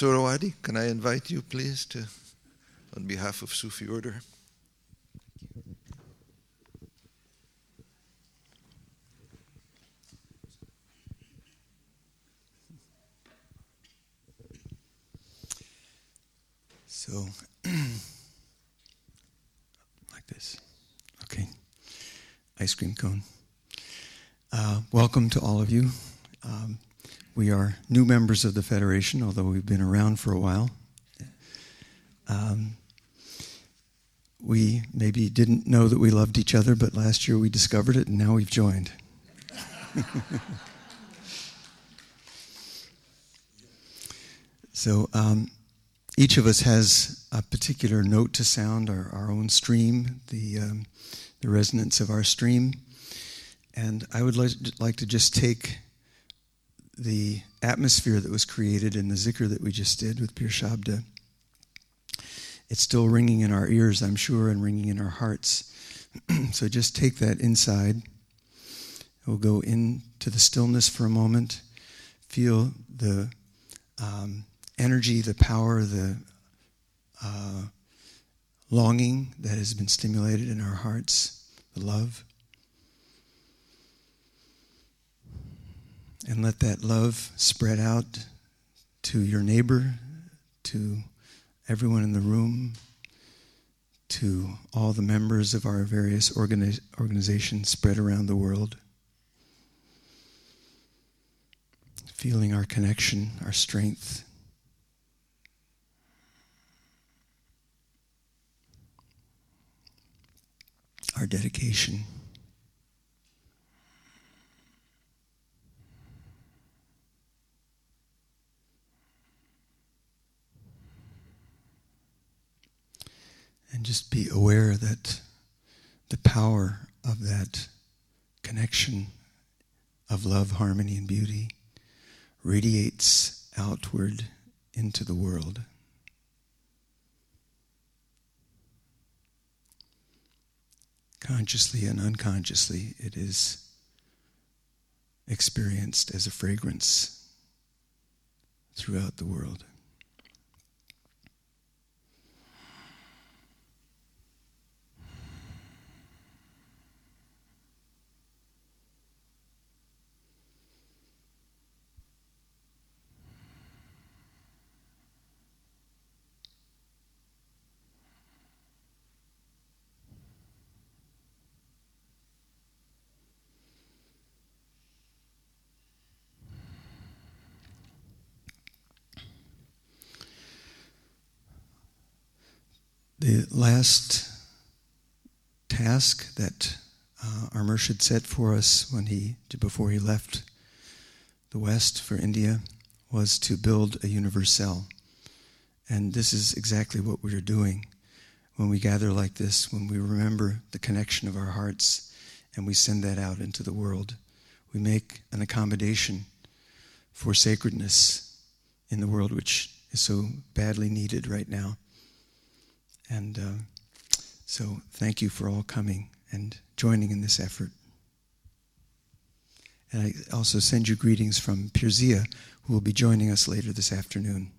Suhrawardi, can I invite you, please, to, on behalf of Sufi Order? Thank you. So, like this. Okay. Ice cream cone. Uh, welcome to all of you. Um, we are new members of the Federation, although we've been around for a while. Um, we maybe didn't know that we loved each other, but last year we discovered it and now we've joined. so, um, each of us has a particular note to sound, our, our own stream, the, um, the resonance of our stream. And I would like, like to just take the atmosphere that was created in the zikr that we just did with Pir Shabda. It's still ringing in our ears, I'm sure, and ringing in our hearts. so just take that inside. We'll go into the stillness for a moment. Feel the um, energy, the power, the uh, longing that has been stimulated in our hearts, the love. And let that love spread out to your neighbor, to everyone in the room, to all the members of our various organi- organizations spread around the world. Feeling our connection, our strength, our dedication. And just be aware that the power of that connection of love, harmony, and beauty radiates outward into the world. consciously and unconsciously, it is experienced as a fragrance throughout the world. The last task that uh, our Murshid set for us when he, before he left the West for India was to build a universal. And this is exactly what we are doing when we gather like this, when we remember the connection of our hearts and we send that out into the world. We make an accommodation for sacredness in the world, which is so badly needed right now. And uh, so thank you for all coming and joining in this effort. And I also send you greetings from Pir Zia, who will be joining us later this afternoon.